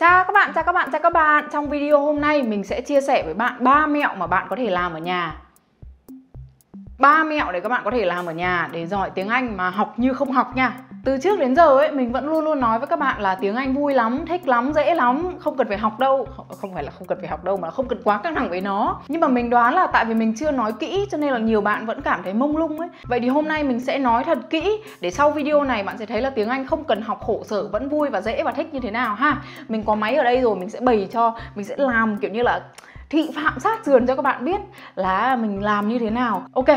Chào các bạn, chào các bạn, chào các bạn. Trong video hôm nay mình sẽ chia sẻ với bạn ba mẹo mà bạn có thể làm ở nhà. ba mẹo để các bạn có thể làm ở nhà để giỏi tiếng Anh mà học như không học nha. Từ trước đến giờ ấy mình vẫn luôn luôn nói với các bạn là tiếng Anh vui lắm, thích lắm, dễ lắm, không cần phải học đâu. Không phải là không cần phải học đâu mà là không cần quá căng thẳng với nó. Nhưng mà mình đoán là tại vì mình chưa nói kỹ cho nên là nhiều bạn vẫn cảm thấy mông lung ấy. Vậy thì hôm nay mình sẽ nói thật kỹ để sau video này bạn sẽ thấy là tiếng Anh không cần học khổ sở vẫn vui và dễ và thích như thế nào ha. Mình có máy ở đây rồi mình sẽ bày cho, mình sẽ làm kiểu như là thị phạm sát sườn cho các bạn biết là mình làm như thế nào. Ok,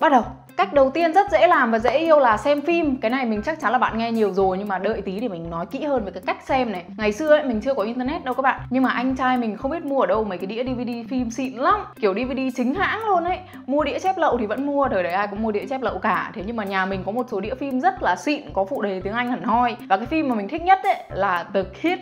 bắt đầu. Cách đầu tiên rất dễ làm và dễ yêu là xem phim. Cái này mình chắc chắn là bạn nghe nhiều rồi, Nhưng mà đợi tí để mình nói kỹ hơn về cái cách xem này. Ngày xưa ấy, mình chưa có internet đâu các bạn. Nhưng mà anh trai mình không biết mua ở đâu, mấy cái đĩa DVD phim xịn lắm. Kiểu DVD chính hãng luôn ấy. Mua đĩa chép lậu thì vẫn mua, Thời đấy ai cũng mua đĩa chép lậu cả. Thế nhưng mà nhà mình có một số đĩa phim rất là xịn, Có phụ đề tiếng Anh hẳn hoi. Và cái phim mà mình thích nhất ấy là The Kid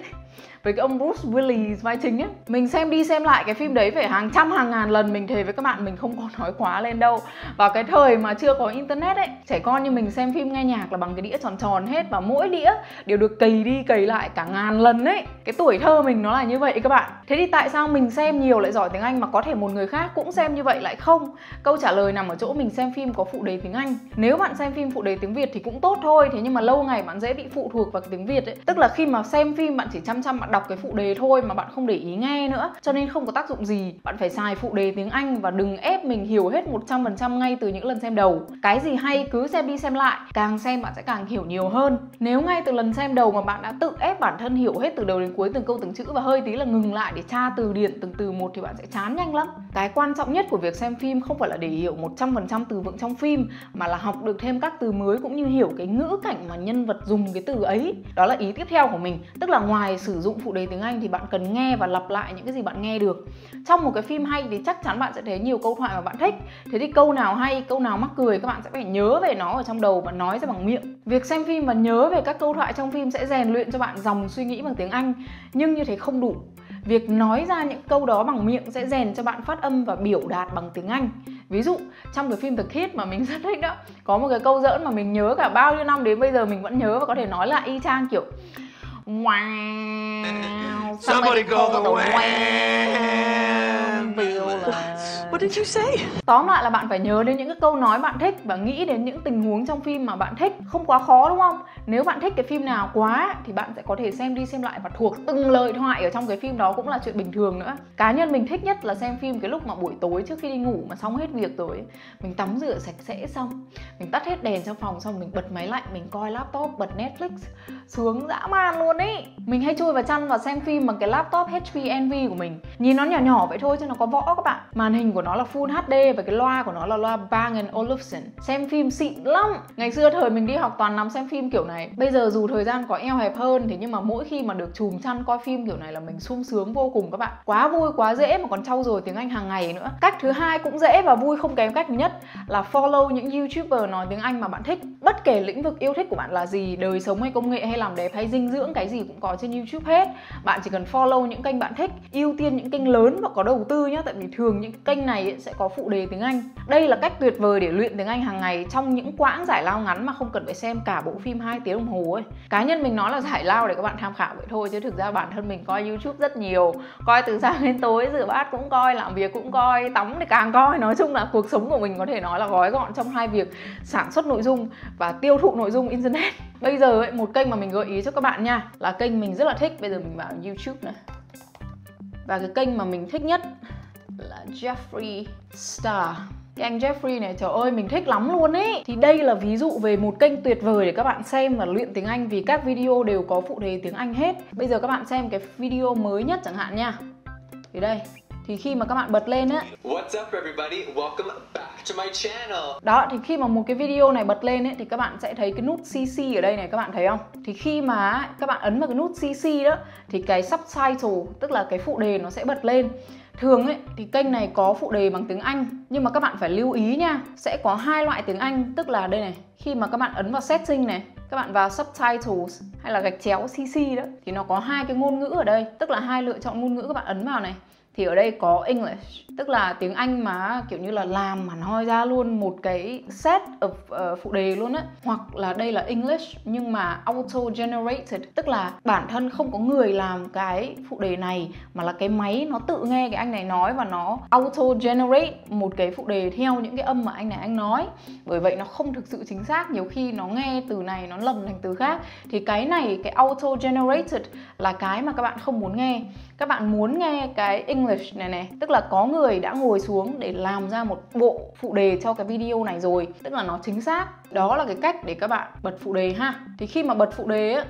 với cái ông Bruce Willis, vai chính ấy. Mình xem đi xem lại cái phim đấy phải hàng trăm, hàng ngàn lần mình thề với các bạn, mình không có nói quá lên đâu. Vào cái thời mà chưa có internet ấy, trẻ con như mình xem phim nghe nhạc là bằng cái đĩa tròn tròn hết. Và mỗi đĩa đều được cày đi, cày lại cả ngàn lần ấy. Cái tuổi thơ mình nó là như vậy các bạn. Thế thì tại sao mình xem nhiều lại giỏi tiếng Anh mà có thể một người khác cũng xem như vậy lại không? Câu trả lời nằm ở chỗ mình xem phim có phụ đề tiếng Anh. Nếu bạn xem phim phụ đề tiếng Việt thì cũng tốt thôi, thế nhưng mà lâu ngày bạn dễ bị phụ thuộc vào cái tiếng Việt ấy. Tức là khi mà xem phim bạn chỉ chăm chăm bạn đọc cái phụ đề thôi mà bạn không để ý nghe nữa, cho nên không có tác dụng gì. Bạn phải xài phụ đề tiếng Anh và đừng ép mình hiểu hết 100% ngay từ những lần xem đầu. Cái gì hay cứ xem đi xem lại, càng xem bạn sẽ càng hiểu nhiều hơn. Nếu ngay từ lần xem đầu mà bạn đã tự ép bản thân hiểu hết từ đầu đến cuối từng câu từng chữ và hơi tí là ngừng lại để tra từ điển từng từ một thì bạn sẽ chán nhanh lắm. Cái quan trọng nhất của việc xem phim không phải là để hiểu 100% từ vựng trong phim, mà là học được thêm các từ mới cũng như hiểu cái ngữ cảnh mà nhân vật dùng cái từ ấy. Đó là ý tiếp theo của mình, tức là ngoài sử dụng phụ đề tiếng Anh thì bạn cần nghe và lặp lại những cái gì bạn nghe được. Trong một cái phim hay thì chắc chắn bạn sẽ thấy nhiều câu thoại mà bạn thích. Thế thì câu nào hay, câu nào mắc cười các bạn sẽ phải nhớ về nó ở trong đầu và nói ra bằng miệng. Việc xem phim và nhớ về các câu thoại trong phim sẽ rèn luyện cho bạn dòng suy nghĩ bằng tiếng Anh, nhưng như thế không đủ. Việc nói ra những câu đó bằng miệng sẽ rèn cho bạn phát âm và biểu đạt bằng tiếng Anh. Ví dụ, trong cái phim The Kid mà mình rất thích đó, có một cái câu giỡn mà mình nhớ cả bao nhiêu năm đến bây giờ mình vẫn nhớ và có thể nói lại y chang kiểu Wow. Somebody call the What did you say? Tóm lại là bạn phải nhớ đến những cái câu nói bạn thích và nghĩ đến những tình huống trong phim mà bạn thích Không quá khó đúng không? Nếu bạn thích cái phim nào quá thì bạn sẽ có thể xem đi xem lại và thuộc từng lời thoại ở trong cái phim đó cũng là chuyện bình thường nữa. Cá nhân mình thích nhất là xem phim cái lúc mà buổi tối trước khi đi ngủ mà xong hết việc rồi Mình tắm rửa sạch sẽ xong Mình tắt hết đèn trong phòng xong mình bật máy lạnh Mình coi laptop, bật Netflix Sướng dã man luôn ý Mình hay chui vào chăn và xem phim bằng cái laptop HP Envy của mình. Nhìn nó nhỏ nhỏ vậy thôi chứ nó có võ các bạn. Màn hình của nó là Full HD và cái loa của nó là loa Bang Olufsen. Xem phim xịn lắm. Ngày xưa thời mình đi học toàn nằm xem phim kiểu này. Bây giờ dù thời gian có eo hẹp hơn Thế nhưng mà mỗi khi mà được chùm chăn coi phim kiểu này là mình sung sướng vô cùng các bạn. Quá vui, quá dễ mà còn trau dồi tiếng Anh hàng ngày nữa. Cách thứ hai cũng dễ và vui không kém cách thứ nhất Là follow những YouTuber nói tiếng Anh mà bạn thích. Bất kể lĩnh vực yêu thích của bạn là gì Đời sống hay công nghệ hay làm đẹp hay dinh dưỡng Cái gì cũng có trên YouTube hết. Bạn chỉ cần follow những kênh bạn thích Ưu tiên những kênh lớn và có đầu tư nhá. Tại vì thường những kênh này sẽ có phụ đề tiếng Anh. Đây là cách tuyệt vời để luyện tiếng Anh hàng ngày Trong những quãng giải lao ngắn mà không cần phải xem cả bộ phim 2 tiếng đồng hồ ấy. Cá nhân mình nói là giải lao để các bạn tham khảo vậy thôi Chứ thực ra bản thân mình coi YouTube rất nhiều Coi từ sáng đến tối, rửa bát cũng coi, làm việc cũng coi Tắm thì càng coi. Nói chung là cuộc sống của mình có thể nói là gói gọn trong hai việc Sản xuất nội dung và tiêu thụ nội dung Internet. Bây giờ ấy, một kênh mà mình gợi ý cho các bạn nha Là kênh mình rất là thích. Bây giờ mình vào YouTube này. Và cái kênh mà mình thích nhất là Jeffree Star cái anh Jeffrey này trời ơi mình thích lắm luôn ấy Thì đây là ví dụ về một kênh tuyệt vời để các bạn xem và luyện tiếng Anh Vì các video đều có phụ đề tiếng Anh hết Bây giờ các bạn xem cái video mới nhất chẳng hạn nha Thì đây thì khi mà các bạn bật lên á What's up everybody? Welcome back to my channel. Đó thì khi mà một cái video này bật lên ấy thì các bạn sẽ thấy cái nút CC ở đây này các bạn thấy không? Thì khi mà các bạn ấn vào cái nút CC đó thì cái subtitle tức là cái phụ đề nó sẽ bật lên. Thường ấy thì kênh này có phụ đề bằng tiếng Anh nhưng mà các bạn phải lưu ý nha, sẽ có hai loại tiếng Anh tức là đây này, khi mà các bạn ấn vào setting này các bạn vào subtitles hay là gạch chéo CC đó thì nó có hai cái ngôn ngữ ở đây tức là hai lựa chọn ngôn ngữ các bạn ấn vào này thì ở đây có English tức là tiếng Anh mà kiểu như là làm hẳn hoi ra luôn một cái set of uh, phụ đề luôn á. Hoặc là đây là English nhưng mà auto generated tức là bản thân không có người làm cái phụ đề này mà là cái máy nó tự nghe cái anh này nói và nó auto generate một cái phụ đề theo những cái âm mà anh này anh nói. Bởi vậy nó không thực sự chính xác nhiều khi nó nghe từ này nó lầm thành từ khác. Thì cái này cái auto generated là cái mà các bạn không muốn nghe. Các bạn muốn nghe cái English này này. Tức là có người đã ngồi xuống để làm ra một bộ phụ đề cho cái video này rồi. Tức là nó chính xác. Đó là cái cách để các bạn bật phụ đề ha. Thì khi mà bật phụ đề á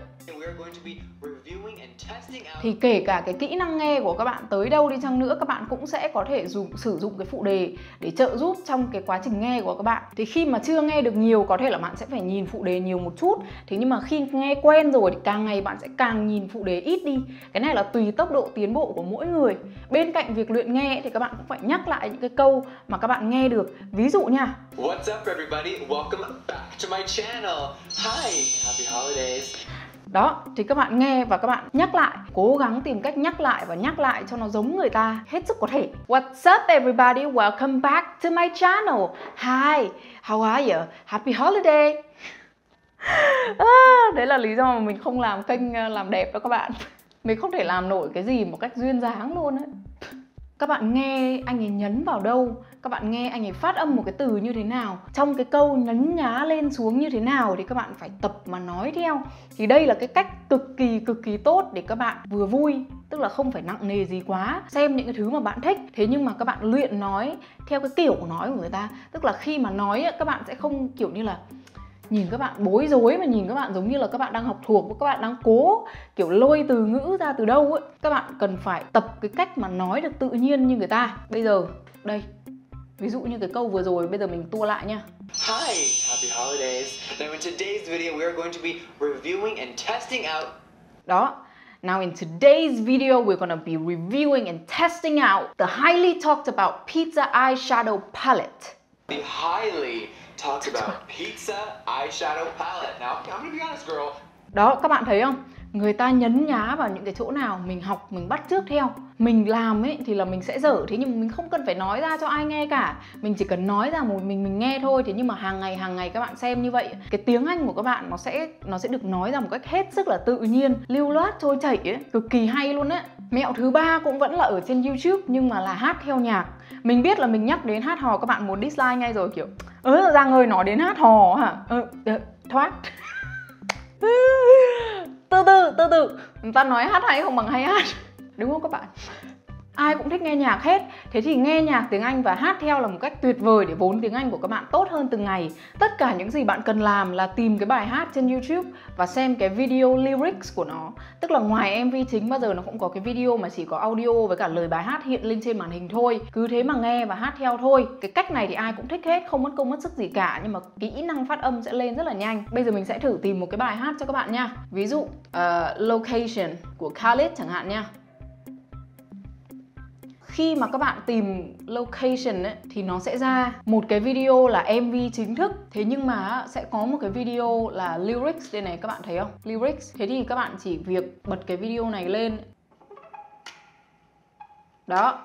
thì kể cả cái kỹ năng nghe của các bạn tới đâu đi chăng nữa các bạn cũng sẽ có thể dùng sử dụng cái phụ đề để trợ giúp trong cái quá trình nghe của các bạn thì khi mà chưa nghe được nhiều có thể là bạn sẽ phải nhìn phụ đề nhiều một chút thế nhưng mà khi nghe quen rồi thì càng ngày bạn sẽ càng nhìn phụ đề ít đi cái này là tùy tốc độ tiến bộ của mỗi người bên cạnh việc luyện nghe thì các bạn cũng phải nhắc lại những cái câu mà các bạn nghe được ví dụ nha What's up everybody? Welcome back to my channel. Hi, happy holidays. Đó, thì các bạn nghe và các bạn nhắc lại Cố gắng tìm cách nhắc lại và nhắc lại cho nó giống người ta hết sức có thể. What's up everybody? Welcome back to my channel. Hi, how are you? Happy holiday. À, Đấy là lý do mà mình không làm kênh à, làm đẹp đó các bạn. Mình không thể làm nổi cái gì một cách duyên dáng luôn ấy các bạn nghe anh ấy nhấn vào đâu? Các bạn nghe anh ấy phát âm một cái từ như thế nào? Trong cái câu nhấn nhá lên xuống như thế nào thì các bạn phải tập mà nói theo. Thì đây là cái cách cực kỳ cực kỳ tốt để các bạn vừa vui, tức là không phải nặng nề gì quá. Xem những cái thứ mà bạn thích, thế nhưng mà các bạn luyện nói theo cái kiểu nói của người ta. Tức là khi mà nói các bạn sẽ không kiểu như là nhìn các bạn bối rối mà nhìn các bạn giống như là các bạn đang học thuộc và các bạn đang cố kiểu lôi từ ngữ ra từ đâu ấy. Các bạn cần phải tập cái cách mà nói được tự nhiên như người ta. Bây giờ đây ví dụ như cái câu vừa rồi bây giờ mình tua lại nha. Hi, happy holidays. Now in today's video we are going to be reviewing and testing out. Đó Now in today's video we're gonna be reviewing and testing out the highly talked about pizza eyeshadow palette. The highly talked about pizza eyeshadow palette. Now, I'm gonna be honest, girl. Đó, các bạn thấy không? Người ta nhấn nhá vào những cái chỗ nào mình học, mình bắt trước theo Mình làm ấy thì là mình sẽ dở Thế nhưng mình không cần phải nói ra cho ai nghe cả Mình chỉ cần nói ra một mình mình nghe thôi Thế nhưng mà hàng ngày hàng ngày các bạn xem như vậy Cái tiếng Anh của các bạn nó sẽ nó sẽ được nói ra một cách hết sức là tự nhiên Lưu loát trôi chảy ấy Cực kỳ hay luôn á Mẹo thứ ba cũng vẫn là ở trên YouTube Nhưng mà là hát theo nhạc. Mình biết là mình nhắc đến hát hò các bạn muốn dislike ngay rồi kiểu ớ ra người nói đến hát hò hả? Ờ, ờ thoát. Từ từ từ từ. Người ta nói hát hay không bằng hay hát đúng không các bạn? Ai cũng thích nghe nhạc hết. Thế thì nghe nhạc tiếng anh và hát theo là một cách tuyệt vời để vốn tiếng anh của các bạn tốt hơn từng ngày. Tất cả những gì bạn cần làm là tìm cái bài hát trên youtube và xem cái video lyrics của nó. Tức là ngoài mv chính bao giờ nó cũng có cái video mà chỉ có audio với cả lời bài hát hiện lên trên màn hình thôi. Cứ thế mà nghe và hát theo thôi. Cái cách này thì ai cũng thích hết không mất công mất sức gì cả. Nhưng mà kỹ năng phát âm sẽ lên rất là nhanh. Bây giờ mình sẽ thử tìm một cái bài hát cho các bạn nha. Ví dụ uh, location của Khalid chẳng hạn nha khi mà các bạn tìm location ấy, thì nó sẽ ra một cái video là MV chính thức. Thế nhưng mà sẽ có một cái video là lyrics đây này các bạn thấy không? Lyrics. Thế thì các bạn chỉ việc bật cái video này lên. Đó.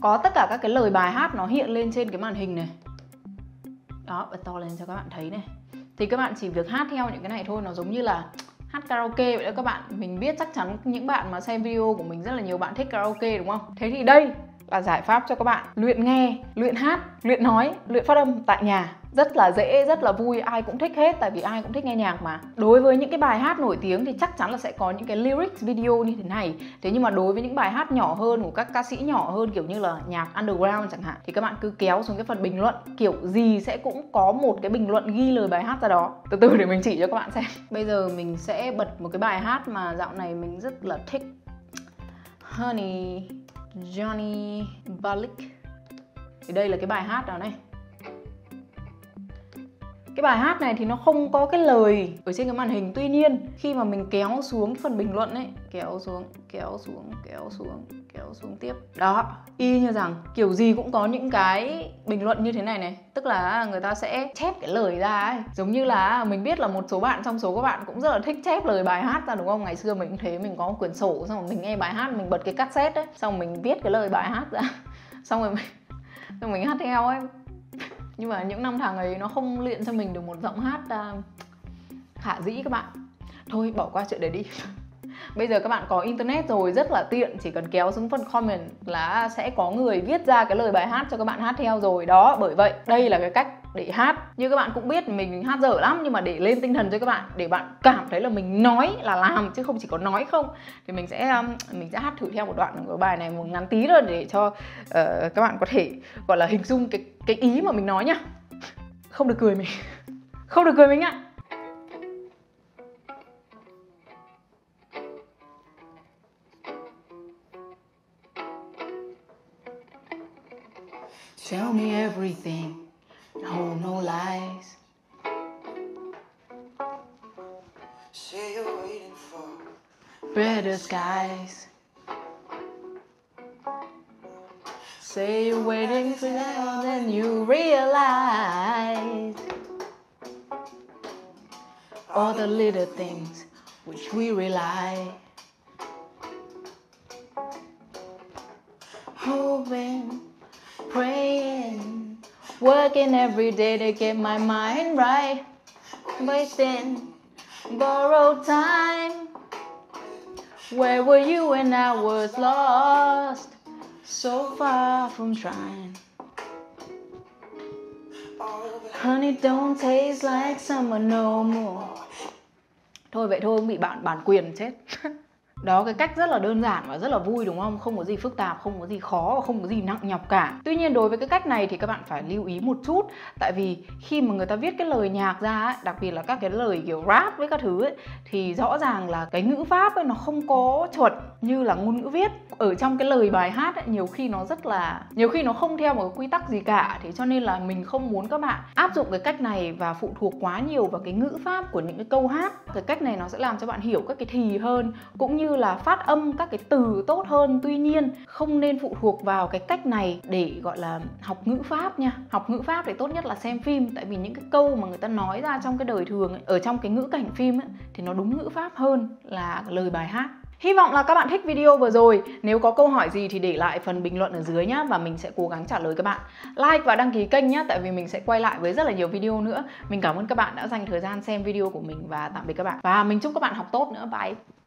Có tất cả các cái lời bài hát nó hiện lên trên cái màn hình này. Đó bật to lên cho các bạn thấy này. Thì các bạn chỉ việc hát theo những cái này thôi nó giống như là hát karaoke. Vậy đó các bạn, mình biết chắc chắn những bạn mà xem video của mình rất là nhiều bạn thích karaoke, đúng không? Thế thì đây là giải pháp cho các bạn luyện nghe, luyện hát, luyện nói, luyện phát âm tại nhà rất là dễ, rất là vui, ai cũng thích hết, tại vì ai cũng thích nghe nhạc mà. Đối với những cái bài hát nổi tiếng thì chắc chắn là sẽ có những cái lyrics video như thế này. Thế nhưng mà đối với những bài hát nhỏ hơn của các ca sĩ nhỏ hơn, kiểu như là nhạc underground chẳng hạn, thì các bạn cứ kéo xuống cái phần bình luận. Kiểu gì sẽ cũng có một cái bình luận ghi lời bài hát ra đó. Từ từ để mình chỉ cho các bạn xem. Bây giờ mình sẽ bật một cái bài hát mà dạo này mình rất là thích. Honey, Johnny Balik thì đây là cái bài hát nào này cái bài hát này thì nó không có cái lời ở trên cái màn hình. Tuy nhiên khi mà mình kéo xuống phần bình luận ấy kéo xuống kéo xuống kéo xuống kéo xuống tiếp. Đó y như rằng kiểu gì cũng có những cái bình luận như thế này này. Tức là người ta sẽ chép cái lời ra ấy. Giống như là mình biết là một số bạn trong số các bạn cũng rất là thích chép lời bài hát ra đúng không? Ngày xưa mình cũng thế mình có một quyển sổ xong rồi mình nghe bài hát mình bật cái cassette ấy xong rồi mình viết cái lời bài hát ra. Xong rồi mình, xong rồi mình hát theo ấy nhưng mà những năm tháng ấy nó không luyện cho mình được một giọng hát uh, khả dĩ các bạn. Thôi bỏ qua chuyện đấy đi. Bây giờ các bạn có internet rồi rất là tiện chỉ cần kéo xuống phần comment là sẽ có người viết ra cái lời bài hát cho các bạn hát theo rồi. Đó bởi vậy đây là cái cách để hát. Như các bạn cũng biết mình hát dở lắm nhưng mà để lên tinh thần cho các bạn để bạn cảm thấy là mình nói là làm chứ không chỉ có nói không thì mình sẽ um, mình sẽ hát thử theo một đoạn của bài này một ngắn tí rồi để cho uh, các bạn có thể gọi là hình dung cái cái ý mà mình nói nhá. Không được cười mình. Không được cười mình ạ. Tell me everything, no, lies. Say you're waiting for Better skies. Say you're waiting for now, then you realize all the little things which we rely. Working every day to get my mind right. Wasting borrowed time. Where were you when I was lost? So far from trying. Honey don't taste like summer no more. Thôi vậy thôi bị bạn bản quyền chết. Đó cái cách rất là đơn giản và rất là vui đúng không? Không có gì phức tạp, không có gì khó và không có gì nặng nhọc cả. Tuy nhiên đối với cái cách này thì các bạn phải lưu ý một chút tại vì khi mà người ta viết cái lời nhạc ra ấy, đặc biệt là các cái lời kiểu rap với các thứ ấy thì rõ ràng là cái ngữ pháp ấy nó không có chuẩn như là ngôn ngữ viết. Ở trong cái lời bài hát ấy nhiều khi nó rất là nhiều khi nó không theo một cái quy tắc gì cả thì cho nên là mình không muốn các bạn áp dụng cái cách này và phụ thuộc quá nhiều vào cái ngữ pháp của những cái câu hát. Cái cách này nó sẽ làm cho bạn hiểu các cái thì hơn cũng như là phát âm các cái từ tốt hơn tuy nhiên không nên phụ thuộc vào cái cách này để gọi là học ngữ pháp nha học ngữ pháp thì tốt nhất là xem phim tại vì những cái câu mà người ta nói ra trong cái đời thường ấy, ở trong cái ngữ cảnh phim ấy, thì nó đúng ngữ pháp hơn là lời bài hát Hy vọng là các bạn thích video vừa rồi. Nếu có câu hỏi gì thì để lại phần bình luận ở dưới nhá và mình sẽ cố gắng trả lời các bạn. Like và đăng ký kênh nhé tại vì mình sẽ quay lại với rất là nhiều video nữa. Mình cảm ơn các bạn đã dành thời gian xem video của mình và tạm biệt các bạn. Và mình chúc các bạn học tốt nữa. Bye.